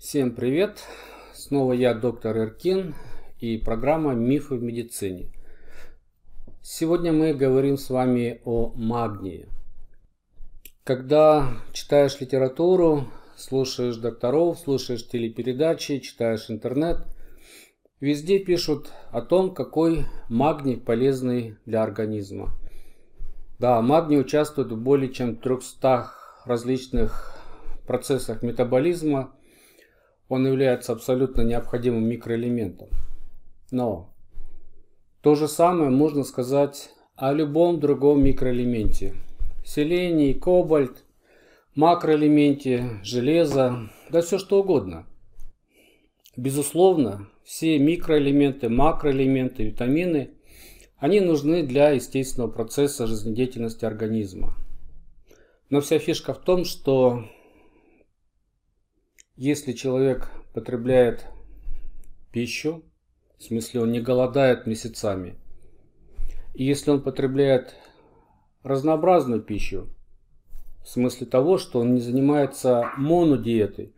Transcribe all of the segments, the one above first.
Всем привет! Снова я, доктор Иркин, и программа «Мифы в медицине». Сегодня мы говорим с вами о магнии. Когда читаешь литературу, слушаешь докторов, слушаешь телепередачи, читаешь интернет, везде пишут о том, какой магний полезный для организма. Да, магний участвует в более чем 300 различных процессах метаболизма. Он является абсолютно необходимым микроэлементом. Но то же самое можно сказать о любом другом микроэлементе. Селений, кобальт, макроэлементе, железо, да все что угодно. Безусловно, все микроэлементы, макроэлементы, витамины, они нужны для естественного процесса жизнедеятельности организма. Но вся фишка в том, что если человек потребляет пищу, в смысле он не голодает месяцами, и если он потребляет разнообразную пищу, в смысле того, что он не занимается монодиетой,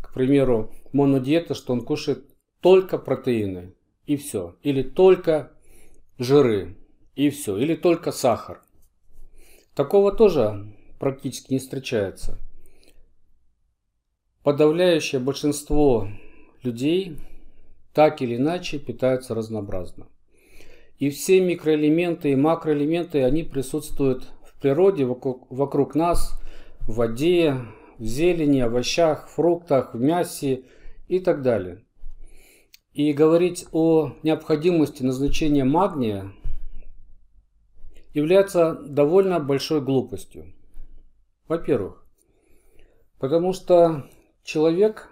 к примеру, монодиета, что он кушает только протеины и все, или только жиры и все, или только сахар. Такого тоже практически не встречается. Подавляющее большинство людей так или иначе питаются разнообразно. И все микроэлементы и макроэлементы, они присутствуют в природе, вокруг, вокруг нас, в воде, в зелени, овощах, фруктах, в мясе и так далее. И говорить о необходимости назначения магния является довольно большой глупостью. Во-первых, потому что человек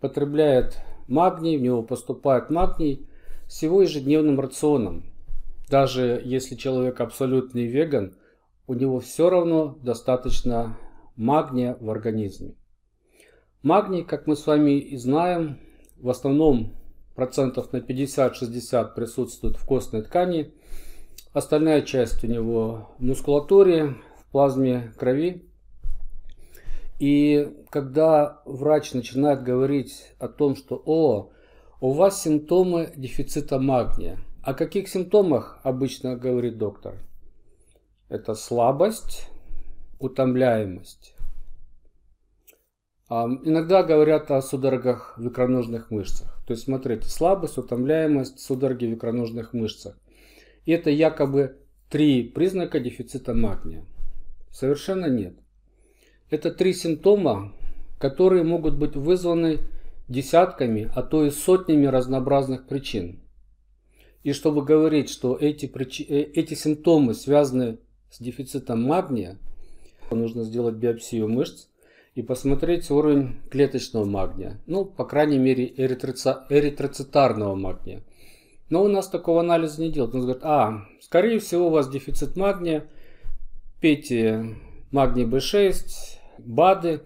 потребляет магний, в него поступает магний с его ежедневным рационом. Даже если человек абсолютный веган, у него все равно достаточно магния в организме. Магний, как мы с вами и знаем, в основном процентов на 50-60 присутствует в костной ткани. Остальная часть у него в мускулатуре, в плазме крови. И когда врач начинает говорить о том, что «О, у вас симптомы дефицита магния», о каких симптомах обычно говорит доктор? Это слабость, утомляемость. Иногда говорят о судорогах в икроножных мышцах. То есть, смотрите, слабость, утомляемость, судороги в икроножных мышцах. И это якобы три признака дефицита магния. Совершенно нет. Это три симптома, которые могут быть вызваны десятками, а то и сотнями разнообразных причин. И чтобы говорить, что эти, причи... Э, эти симптомы связаны с дефицитом магния, нужно сделать биопсию мышц и посмотреть уровень клеточного магния. Ну, по крайней мере, эритроци... эритроцитарного магния. Но у нас такого анализа не делают. Он говорит, а, скорее всего, у вас дефицит магния, пейте магний B6, БАДы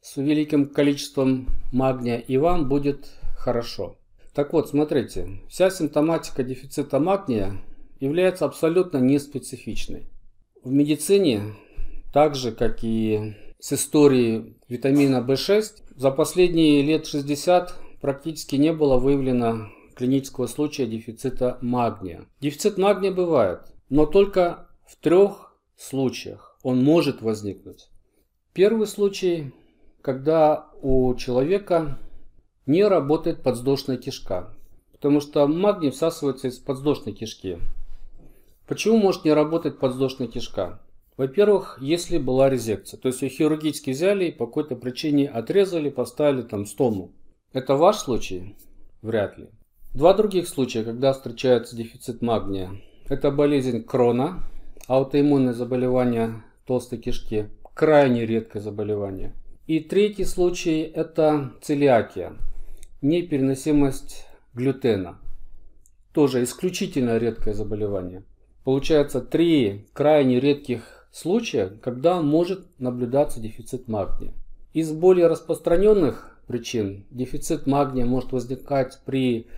с великим количеством магния, и вам будет хорошо. Так вот, смотрите, вся симптоматика дефицита магния является абсолютно неспецифичной. В медицине, так же как и с историей витамина В6, за последние лет 60 практически не было выявлено клинического случая дефицита магния. Дефицит магния бывает, но только в трех случаях он может возникнуть. Первый случай, когда у человека не работает подвздошная кишка, потому что магний всасывается из подвздошной кишки. Почему может не работать подвздошная кишка? Во-первых, если была резекция, то есть ее хирургически взяли и по какой-то причине отрезали, поставили там стому. Это ваш случай? Вряд ли. Два других случая, когда встречается дефицит магния. Это болезнь крона, аутоиммунное заболевание толстой кишки крайне редкое заболевание. И третий случай – это целиакия, непереносимость глютена. Тоже исключительно редкое заболевание. Получается три крайне редких случая, когда может наблюдаться дефицит магния. Из более распространенных причин дефицит магния может возникать при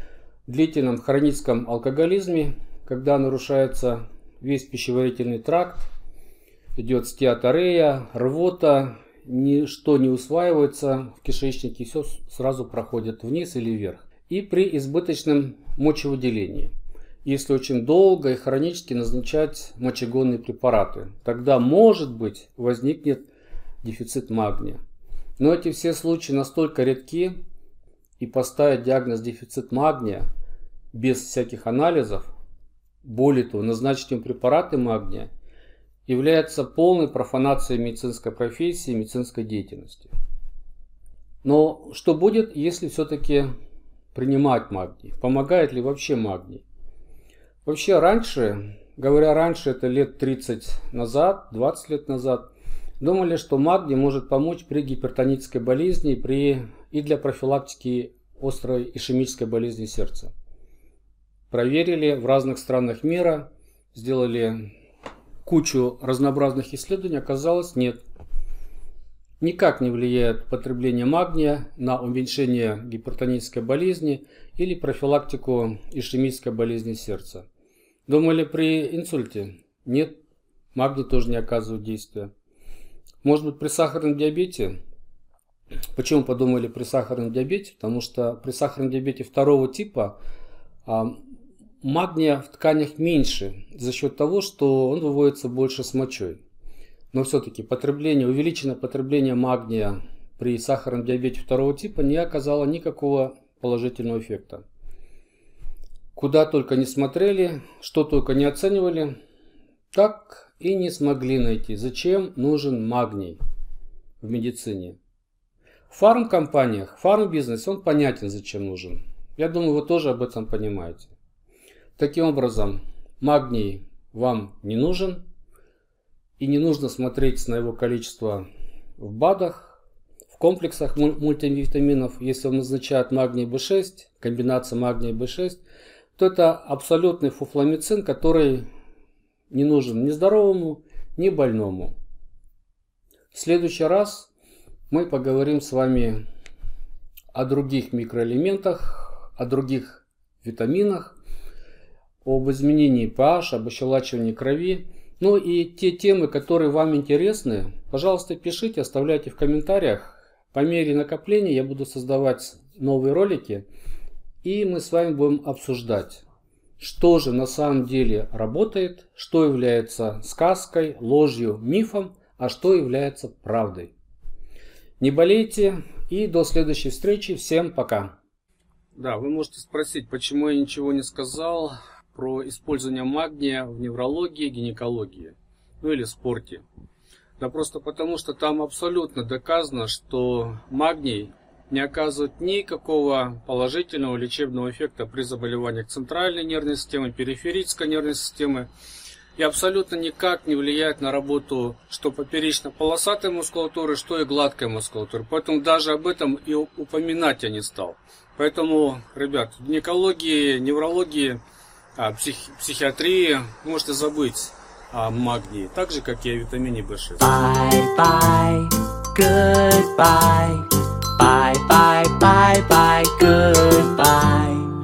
длительном хроническом алкоголизме, когда нарушается весь пищеварительный тракт, идет стеаторея, рвота ничто не усваивается в кишечнике, все сразу проходит вниз или вверх. И при избыточном мочевыделении, если очень долго и хронически назначать мочегонные препараты, тогда может быть возникнет дефицит магния. Но эти все случаи настолько редки, и поставить диагноз дефицит магния без всяких анализов, более того, назначить им препараты магния, является полной профанацией медицинской профессии медицинской деятельности. Но что будет, если все-таки принимать магний? Помогает ли вообще магний? Вообще раньше, говоря раньше, это лет 30 назад, 20 лет назад, думали, что магний может помочь при гипертонической болезни при, и для профилактики острой ишемической болезни сердца. Проверили в разных странах мира, сделали кучу разнообразных исследований, оказалось нет. Никак не влияет потребление магния на уменьшение гипертонической болезни или профилактику ишемической болезни сердца. Думали при инсульте? Нет, магний тоже не оказывает действия. Может быть при сахарном диабете? Почему подумали при сахарном диабете? Потому что при сахарном диабете второго типа а, магния в тканях меньше за счет того, что он выводится больше с мочой. Но все-таки потребление, увеличенное потребление магния при сахарном диабете второго типа не оказало никакого положительного эффекта. Куда только не смотрели, что только не оценивали, так и не смогли найти, зачем нужен магний в медицине. В фармкомпаниях, фармбизнес, он понятен, зачем нужен. Я думаю, вы тоже об этом понимаете. Таким образом, магний вам не нужен. И не нужно смотреть на его количество в БАДах, в комплексах мультивитаминов. Если он назначает магний B6, комбинация магния B6, то это абсолютный фуфламицин, который не нужен ни здоровому, ни больному. В следующий раз мы поговорим с вами о других микроэлементах, о других витаминах, об изменении pH, об ощелачивании крови. Ну и те темы, которые вам интересны, пожалуйста, пишите, оставляйте в комментариях. По мере накопления я буду создавать новые ролики, и мы с вами будем обсуждать, что же на самом деле работает, что является сказкой, ложью, мифом, а что является правдой. Не болейте и до следующей встречи. Всем пока. Да, вы можете спросить, почему я ничего не сказал про использование магния в неврологии, гинекологии, ну или спорте. Да просто потому, что там абсолютно доказано, что магний не оказывает никакого положительного лечебного эффекта при заболеваниях центральной нервной системы, периферической нервной системы и абсолютно никак не влияет на работу что поперечно-полосатой мускулатуры, что и гладкой мускулатуры. Поэтому даже об этом и упоминать я не стал. Поэтому, ребят, в гинекологии, неврологии псих, психиатрии можете забыть о магнии, так же, как и о витамине В6. Bye, bye, goodbye. Bye, bye, bye, bye, goodbye.